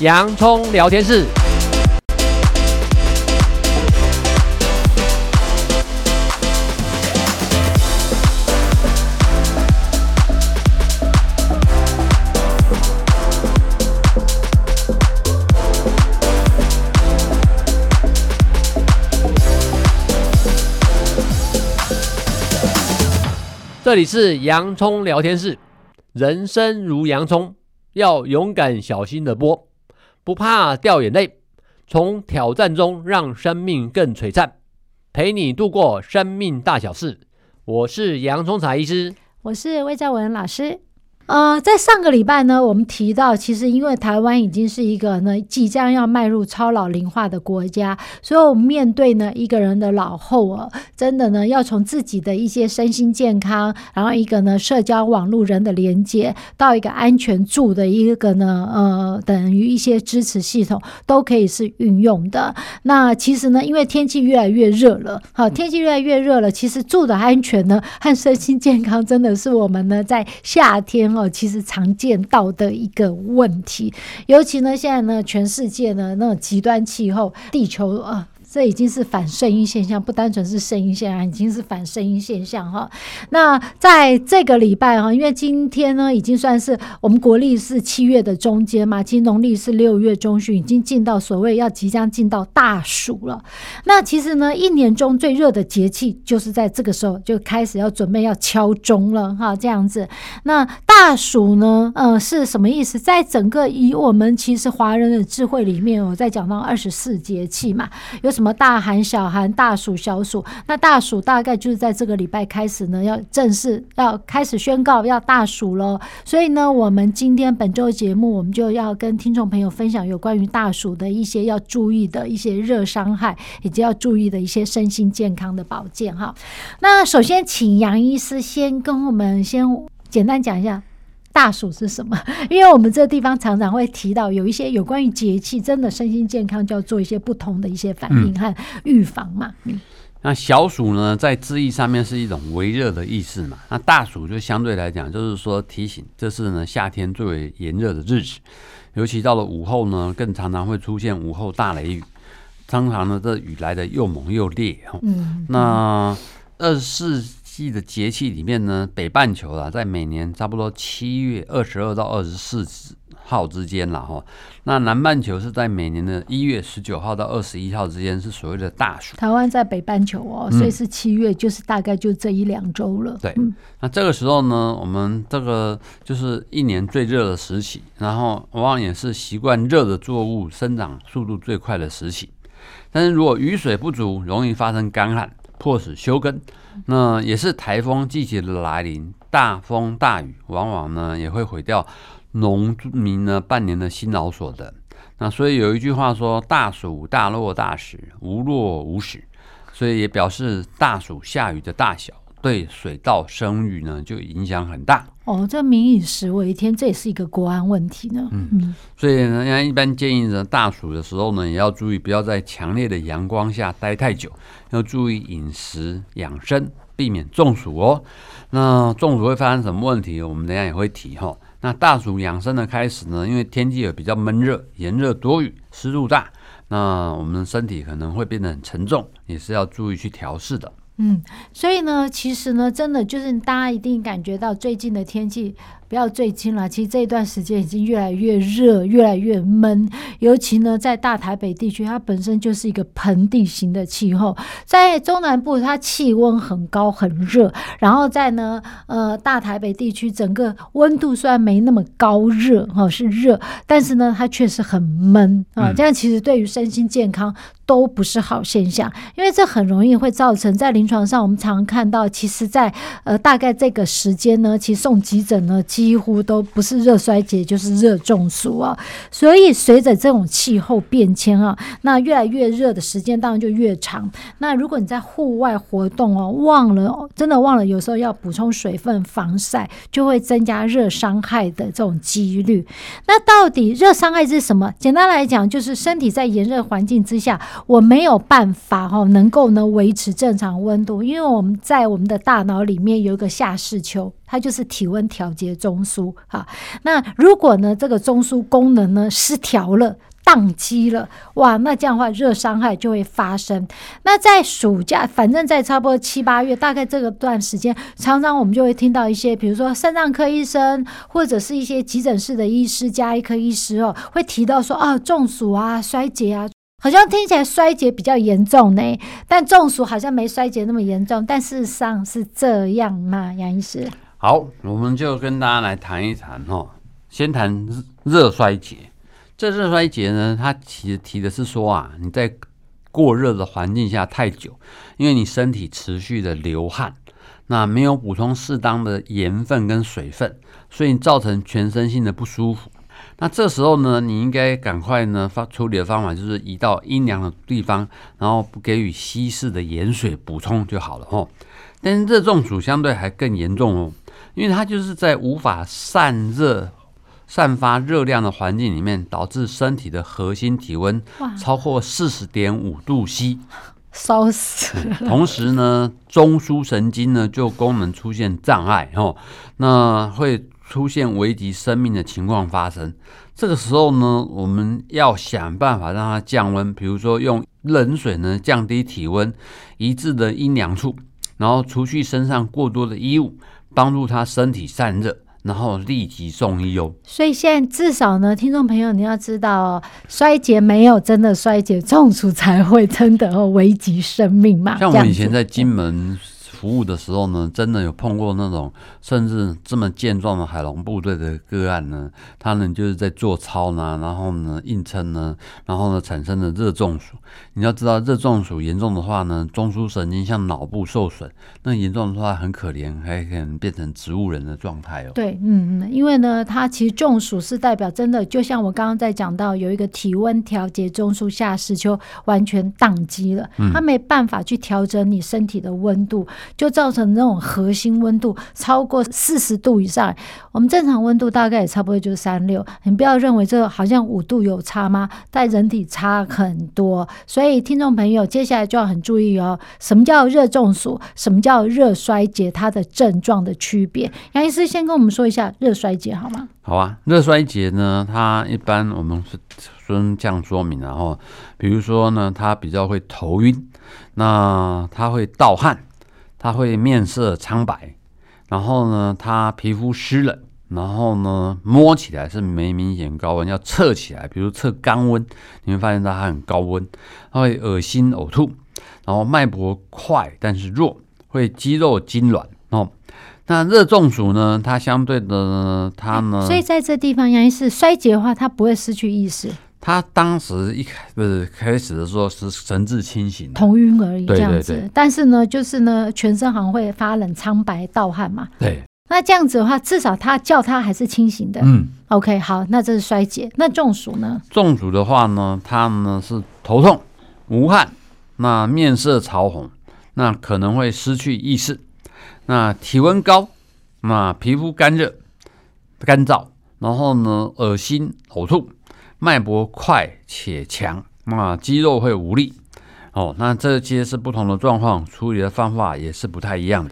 洋葱聊天室。这里是洋葱聊天室，人生如洋葱，要勇敢小心的剥，不怕掉眼泪，从挑战中让生命更璀璨，陪你度过生命大小事。我是洋葱茶医师，我是魏兆文老师。呃，在上个礼拜呢，我们提到，其实因为台湾已经是一个呢即将要迈入超老龄化的国家，所以我们面对呢一个人的老后啊，真的呢要从自己的一些身心健康，然后一个呢社交网络人的连接，到一个安全住的一个呢呃等于一些支持系统都可以是运用的。那其实呢，因为天气越来越热了，好，天气越来越热了，其实住的安全呢和身心健康真的是我们呢在夏天。哦，其实常见到的一个问题，尤其呢，现在呢，全世界呢，那种极端气候，地球啊。这已经是反声音现象，不单纯是声音现象，已经是反声音现象哈。那在这个礼拜哈，因为今天呢，已经算是我们国历是七月的中间嘛，其实农历是六月中旬，已经进到所谓要即将进到大暑了。那其实呢，一年中最热的节气就是在这个时候就开始要准备要敲钟了哈，这样子。那大暑呢，呃，是什么意思？在整个以我们其实华人的智慧里面，我在讲到二十四节气嘛，有。什么大寒、小寒、大暑、小暑？那大暑大概就是在这个礼拜开始呢，要正式要开始宣告要大暑喽。所以呢，我们今天本周节目，我们就要跟听众朋友分享有关于大暑的一些要注意的一些热伤害，以及要注意的一些身心健康的保健哈。那首先，请杨医师先跟我们先简单讲一下。大暑是什么？因为我们这个地方常常会提到有一些有关于节气，真的身心健康就要做一些不同的一些反应和预防嘛。嗯，那小暑呢，在字义上面是一种微热的意思嘛。那大暑就相对来讲，就是说提醒这是呢夏天最为炎热的日子，尤其到了午后呢，更常常会出现午后大雷雨。通常呢，这雨来的又猛又烈。嗯，那二十四。季的节气里面呢，北半球啊，在每年差不多七月二十二到二十四号之间了哈。那南半球是在每年的一月十九号到二十一号之间，是所谓的大暑。台湾在北半球哦，所以是七月，就是大概就这一两周了。嗯、对，那这个时候呢，我们这个就是一年最热的时期，然后往往也是习惯热的作物生长速度最快的时期。但是如果雨水不足，容易发生干旱。迫使休耕，那也是台风季节的来临，大风大雨往往呢也会毁掉农民呢半年的辛劳所得。那所以有一句话说：“大暑大落大时，无落无始。”所以也表示大暑下雨的大小。对水稻生育呢，就影响很大哦。这民以食为天，这也是一个国安问题呢。嗯嗯，所以呢，人家一般建议呢，大暑的时候呢，也要注意不要在强烈的阳光下待太久，要注意饮食养生，避免中暑哦。那中暑会发生什么问题？我们等下也会提哈。那大暑养生的开始呢，因为天气也比较闷热、炎热多雨、湿度大，那我们身体可能会变得很沉重，也是要注意去调试的。嗯，所以呢，其实呢，真的就是大家一定感觉到最近的天气。不要最近了，其实这一段时间已经越来越热，越来越闷。尤其呢，在大台北地区，它本身就是一个盆地型的气候，在中南部它气温很高很热，然后在呢，呃，大台北地区整个温度虽然没那么高热哈，是热，但是呢，它确实很闷啊。这样其实对于身心健康都不是好现象，因为这很容易会造成在临床上我们常看到，其实在呃大概这个时间呢，其实送急诊呢。几乎都不是热衰竭，就是热中暑啊！所以随着这种气候变迁啊，那越来越热的时间当然就越长。那如果你在户外活动哦，忘了真的忘了，有时候要补充水分、防晒，就会增加热伤害的这种几率。那到底热伤害是什么？简单来讲，就是身体在炎热环境之下，我没有办法哈，能够呢维持正常温度，因为我们在我们的大脑里面有一个下视丘。它就是体温调节中枢。哈，那如果呢这个中枢功能呢失调了，宕机了，哇，那这样的话热伤害就会发生。那在暑假，反正在差不多七八月，大概这个段时间，常常我们就会听到一些，比如说肾脏科医生或者是一些急诊室的医师、加医科医师哦，会提到说啊，中暑啊、衰竭啊，好像听起来衰竭比较严重呢，但中暑好像没衰竭那么严重。但事实上是这样吗？杨医师？好，我们就跟大家来谈一谈哦，先谈热衰竭。这热衰竭呢，它其实提的是说啊，你在过热的环境下太久，因为你身体持续的流汗，那没有补充适当的盐分跟水分，所以造成全身性的不舒服。那这时候呢，你应该赶快呢发处理的方法就是移到阴凉的地方，然后给予稀释的盐水补充就好了哦。但是热中暑相对还更严重哦，因为它就是在无法散热。散发热量的环境里面，导致身体的核心体温超过四十点五度 C，烧死。同时呢，中枢神经呢就功能出现障碍哦，那会出现危及生命的情况发生。这个时候呢，我们要想办法让它降温，比如说用冷水呢降低体温，一致的阴凉处，然后除去身上过多的衣物，帮助他身体散热。然后立即送医哦。所以现在至少呢，听众朋友你要知道哦，衰竭没有真的衰竭，中暑才会真的危及生命嘛。像我以前在金门。服务的时候呢，真的有碰过那种甚至这么健壮的海龙部队的个案呢，他们就是在做操呢，然后呢硬撑呢，然后呢产生了热中暑。你要知道，热中暑严重的话呢，中枢神经像脑部受损，那严重的话很可怜，还可能变成植物人的状态哦。对，嗯嗯，因为呢，它其实中暑是代表真的，就像我刚刚在讲到，有一个体温调节中枢下视丘完全宕机了，它没办法去调整你身体的温度。就造成那种核心温度超过四十度以上，我们正常温度大概也差不多就是三六。你不要认为这个好像五度有差吗？但人体差很多，所以听众朋友接下来就要很注意哦。什么叫热中暑？什么叫热衰竭？它的症状的区别。杨医师先跟我们说一下热衰竭好吗？好啊，热衰竭呢，它一般我们是说这样说明，然后比如说呢，它比较会头晕，那它会盗汗。他会面色苍白，然后呢，他皮肤湿冷，然后呢，摸起来是没明显高温，要测起来，比如测肛温，你会发现它很高温，他会恶心呕吐，然后脉搏快但是弱，会肌肉痉挛哦。那热中暑呢，它相对的呢，它呢，所以在这地方，杨医师衰竭的话，它不会失去意识。他当时一开不是开始的时候是神志清醒，头晕而已，这样子。对对对。但是呢，就是呢，全身好像会发冷、苍白、盗汗嘛。对。那这样子的话，至少他叫他还是清醒的。嗯。OK，好，那这是衰竭。那中暑呢？中暑的话呢，他呢是头痛、无汗，那面色潮红，那可能会失去意识，那体温高，那皮肤干热、干燥，然后呢，恶心、呕吐。脉搏快且强，那肌肉会无力，哦，那这些是不同的状况，处理的方法也是不太一样的。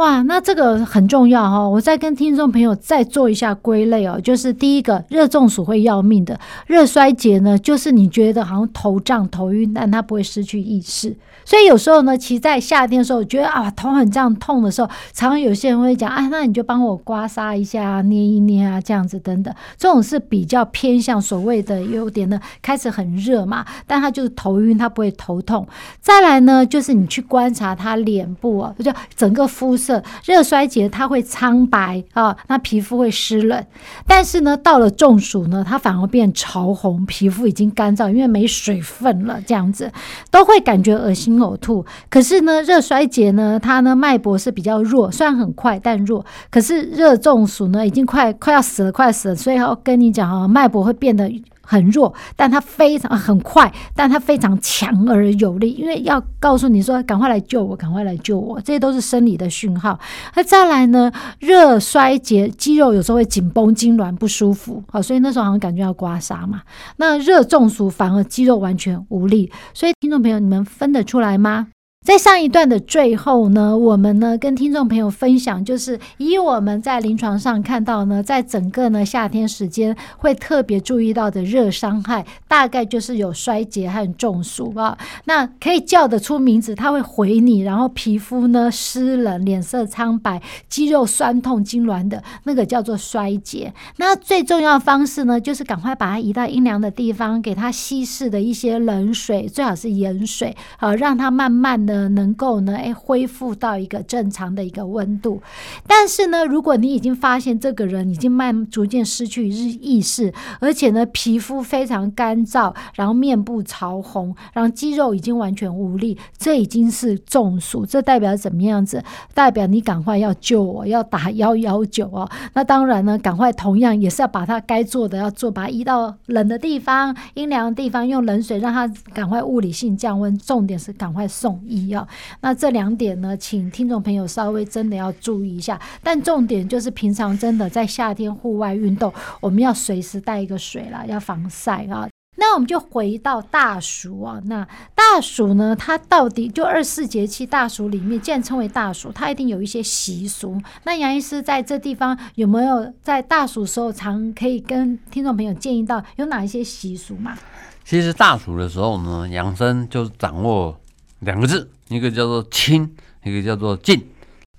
哇，那这个很重要哈、哦！我再跟听众朋友再做一下归类哦，就是第一个，热中暑会要命的；热衰竭呢，就是你觉得好像头胀、头晕，但它不会失去意识。所以有时候呢，其实在夏天的时候，觉得啊头很胀、痛的时候，常常有些人会讲啊，那你就帮我刮痧一下、捏一捏啊，这样子等等。这种是比较偏向所谓的有点呢，开始很热嘛，但他就是头晕，他不会头痛。再来呢，就是你去观察他脸部啊，就整个肤色热衰竭，它会苍白啊，那皮肤会湿冷。但是呢，到了中暑呢，它反而变潮红，皮肤已经干燥，因为没水分了，这样子都会感觉恶心呕吐。可是呢，热衰竭呢，它呢脉搏是比较弱，虽然很快但弱。可是热中暑呢，已经快快要死了，快死了，所以要跟你讲啊，脉搏会变得。很弱，但它非常很快，但它非常强而有力，因为要告诉你说，赶快来救我，赶快来救我，这些都是生理的讯号。那再来呢，热衰竭，肌肉有时候会紧绷、痉挛、不舒服，好，所以那时候好像感觉要刮痧嘛。那热中暑反而肌肉完全无力，所以听众朋友，你们分得出来吗？在上一段的最后呢，我们呢跟听众朋友分享，就是以我们在临床上看到呢，在整个呢夏天时间会特别注意到的热伤害，大概就是有衰竭和中暑啊。那可以叫得出名字，它会回你，然后皮肤呢湿冷、脸色苍白、肌肉酸痛、痉挛的那个叫做衰竭。那最重要的方式呢，就是赶快把它移到阴凉的地方，给它稀释的一些冷水，最好是盐水，好让它慢慢的。呃，能够呢，哎，恢复到一个正常的一个温度。但是呢，如果你已经发现这个人已经慢逐渐失去意识，而且呢，皮肤非常干燥，然后面部潮红，然后肌肉已经完全无力，这已经是中暑。这代表怎么样子？代表你赶快要救我，要打幺幺九哦。那当然呢，赶快同样也是要把他该做的要做，把他移到冷的地方、阴凉的地方，用冷水让他赶快物理性降温。重点是赶快送医。要那这两点呢，请听众朋友稍微真的要注意一下。但重点就是平常真的在夏天户外运动，我们要随时带一个水啦，要防晒啊。那我们就回到大暑啊，那大暑呢，它到底就二十四节气大暑里面，既然称为大暑，它一定有一些习俗。那杨医师在这地方有没有在大暑时候常可以跟听众朋友建议到有哪一些习俗嘛？其实大暑的时候呢，养生就是掌握。两个字，一个叫做清，一个叫做静。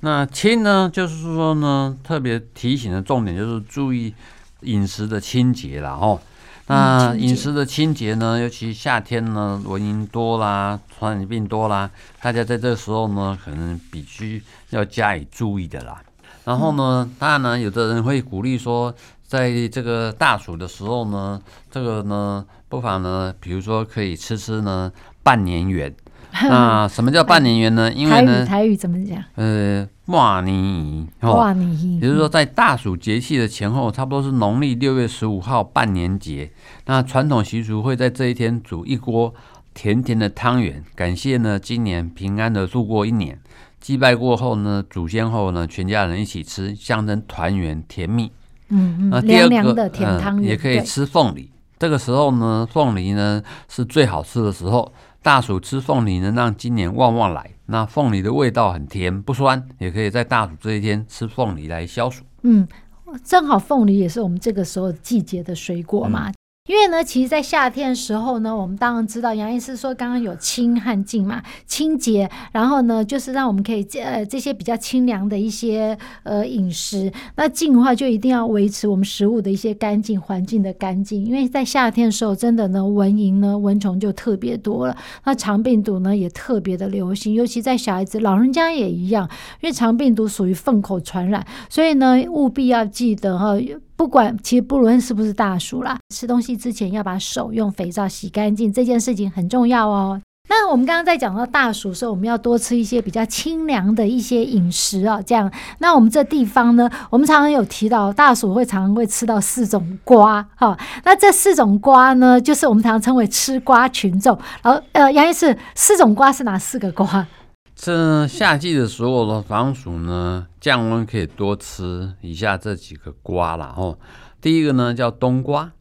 那清呢，就是说呢，特别提醒的重点就是注意饮食的清洁啦。哦。那饮食的清洁呢，尤其夏天呢，蚊蝇多啦，传染病多啦，大家在这时候呢，可能必须要加以注意的啦。然后呢，当然呢，有的人会鼓励说，在这个大暑的时候呢，这个呢，不妨呢，比如说可以吃吃呢，半年圆。那 什么叫半年圆呢？因为呢，台语怎么讲？呃，半年，半年，也就是说，在大暑节气的前后，差不多是农历六月十五号半年节。那传统习俗会在这一天煮一锅甜甜的汤圆，感谢呢今年平安的度过一年。祭拜过后呢，祖先后呢，全家人一起吃，象征团圆甜蜜。嗯嗯，那第二个甜汤圆，呃，也可以吃凤梨。这个时候呢，凤梨呢是最好吃的时候。大暑吃凤梨能让今年旺旺来。那凤梨的味道很甜不酸，也可以在大暑这一天吃凤梨来消暑。嗯，正好凤梨也是我们这个时候季节的水果嘛。因为呢，其实，在夏天的时候呢，我们当然知道杨医师说刚刚有清和净嘛，清洁，然后呢，就是让我们可以呃这些比较清凉的一些呃饮食。那净的话，就一定要维持我们食物的一些干净，环境的干净。因为在夏天的时候，真的呢，蚊蝇呢，蚊虫就特别多了，那肠病毒呢也特别的流行，尤其在小孩子、老人家也一样，因为肠病毒属于粪口传染，所以呢，务必要记得哈。不管其实不论是不是大暑啦，吃东西之前要把手用肥皂洗干净，这件事情很重要哦。那我们刚刚在讲到大暑时候，我们要多吃一些比较清凉的一些饮食啊，这样。那我们这地方呢，我们常常有提到大暑会常常会吃到四种瓜哈。那这四种瓜呢，就是我们常常称为吃瓜群众。然后呃，杨医师，四种瓜是哪四个瓜？这夏季的时候的，防暑呢，降温可以多吃以下这几个瓜啦。哦。第一个呢叫冬瓜，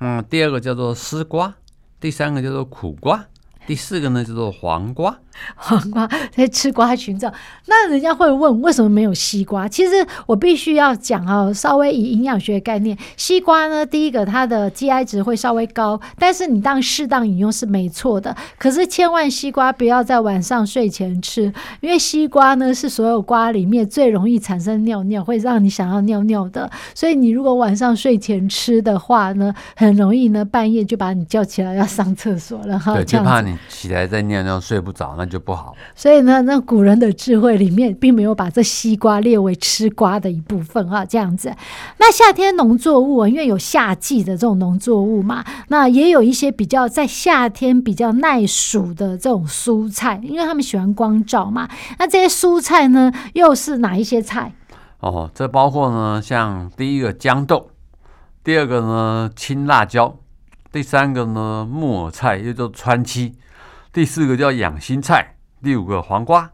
嗯，第二个叫做丝瓜，第三个叫做苦瓜，第四个呢叫做黄瓜。黄瓜在吃瓜群众，那人家会问为什么没有西瓜？其实我必须要讲哦，稍微以营养学概念，西瓜呢，第一个它的 GI 值会稍微高，但是你当适当饮用是没错的。可是千万西瓜不要在晚上睡前吃，因为西瓜呢是所有瓜里面最容易产生尿尿，会让你想要尿尿的。所以你如果晚上睡前吃的话呢，很容易呢半夜就把你叫起来要上厕所了哈。对，就怕你起来再尿尿睡不着。就不好，所以呢，那古人的智慧里面并没有把这西瓜列为吃瓜的一部分啊，这样子。那夏天农作物，因为有夏季的这种农作物嘛，那也有一些比较在夏天比较耐暑的这种蔬菜，因为他们喜欢光照嘛。那这些蔬菜呢，又是哪一些菜？哦，这包括呢，像第一个豇豆，第二个呢青辣椒，第三个呢木耳菜，又叫川七。第四个叫养心菜，第五个黄瓜，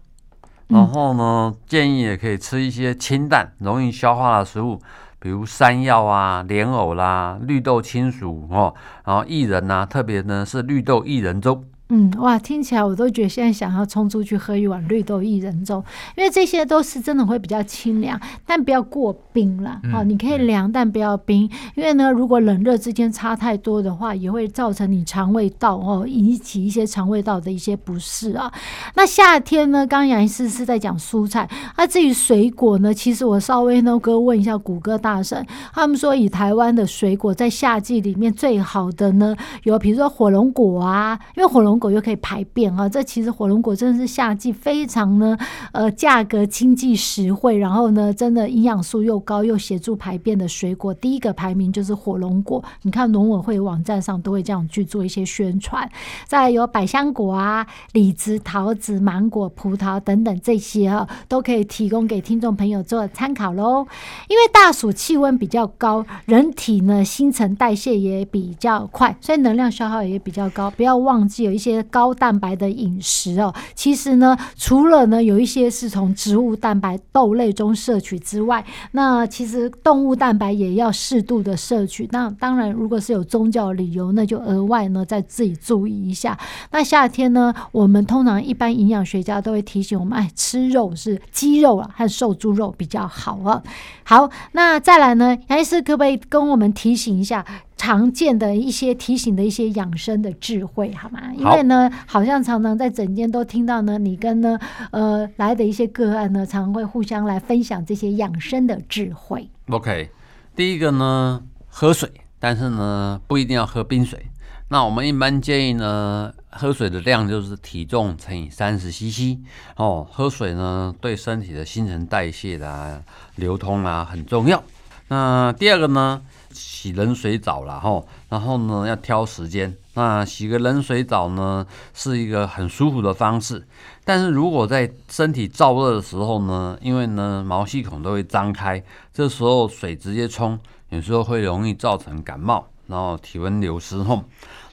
然后呢，建议也可以吃一些清淡、容易消化的食物，比如山药啊、莲藕啦、绿豆青薯哦，然后薏仁呐，特别呢是绿豆薏仁粥嗯，哇，听起来我都觉得现在想要冲出去喝一碗绿豆薏仁粥，因为这些都是真的会比较清凉，但不要过冰了。好、你可以凉，但不要冰，因为呢，如果冷热之间差太多的话，也会造成你肠胃道哦，引起一些肠胃道的一些不适啊。那夏天呢，刚刚杨医师是在讲蔬菜，那至于水果呢，其实我稍微呢，哥问一下谷歌大神，他们说以台湾的水果在夏季里面最好的呢，有比如说火龙果啊，因为火龙果又可以排便啊，这其实火龙果真的是夏季非常呢，呃，价格经济实惠，然后呢，真的营养素又高，又协助排便的水果，第一个排名就是火龙果。你看农委会网站上都会这样去做一些宣传。再有百香果啊、李子、桃子、芒果、葡萄等等这些啊，都可以提供给听众朋友做参考喽。因为大暑气温比较高，人体呢新陈代谢也比较快，所以能量消耗也比较高。不要忘记有一些高。高蛋白的饮食哦，其实呢，除了呢有一些是从植物蛋白豆类中摄取之外，那其实动物蛋白也要适度的摄取。那当然，如果是有宗教理由，那就额外呢再自己注意一下。那夏天呢，我们通常一般营养学家都会提醒我们，哎，吃肉是鸡肉啊和瘦猪肉比较好啊。好，那再来呢，杨医师可不可以跟我们提醒一下？常见的一些提醒的一些养生的智慧，好吗？因为呢，好像常常在整间都听到呢，你跟呢呃来的一些个案呢，常常会互相来分享这些养生的智慧。OK，第一个呢，喝水，但是呢不一定要喝冰水。那我们一般建议呢，喝水的量就是体重乘以三十 CC 哦。喝水呢对身体的新陈代谢啦、啊、流通啊很重要。那第二个呢？洗冷水澡了哈，然后呢要挑时间。那洗个冷水澡呢是一个很舒服的方式，但是如果在身体燥热的时候呢，因为呢毛细孔都会张开，这时候水直接冲，有时候会容易造成感冒，然后体温流失后。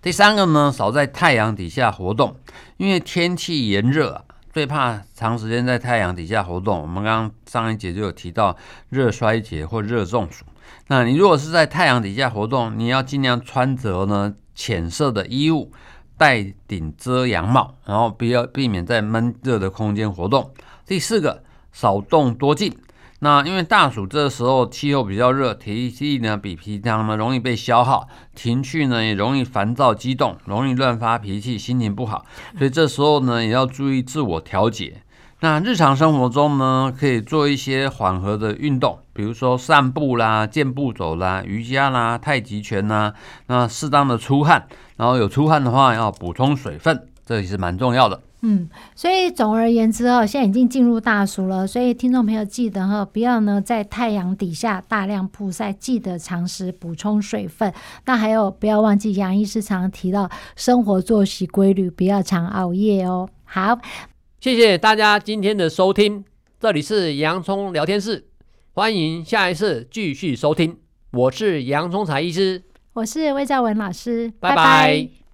第三个呢，少在太阳底下活动，因为天气炎热啊，最怕长时间在太阳底下活动。我们刚刚上一节就有提到热衰竭或热中暑。那你如果是在太阳底下活动，你要尽量穿着呢浅色的衣物，戴顶遮阳帽，然后不要避免在闷热的空间活动。第四个，少动多静。那因为大暑这时候气候比较热，体力呢比平常呢容易被消耗，情绪呢也容易烦躁激动，容易乱发脾气，心情不好。所以这时候呢也要注意自我调节。那日常生活中呢，可以做一些缓和的运动，比如说散步啦、健步走啦、瑜伽啦、太极拳啦。那适当的出汗，然后有出汗的话要补充水分，这也是蛮重要的。嗯，所以总而言之哦，现在已经进入大暑了，所以听众朋友记得哈，不要呢在太阳底下大量曝晒，记得常时补充水分。那还有不要忘记杨医师常提到生活作息规律，不要常熬夜哦。好。谢谢大家今天的收听，这里是洋葱聊天室，欢迎下一次继续收听。我是洋葱才医师，我是魏兆文老师，拜拜。拜拜。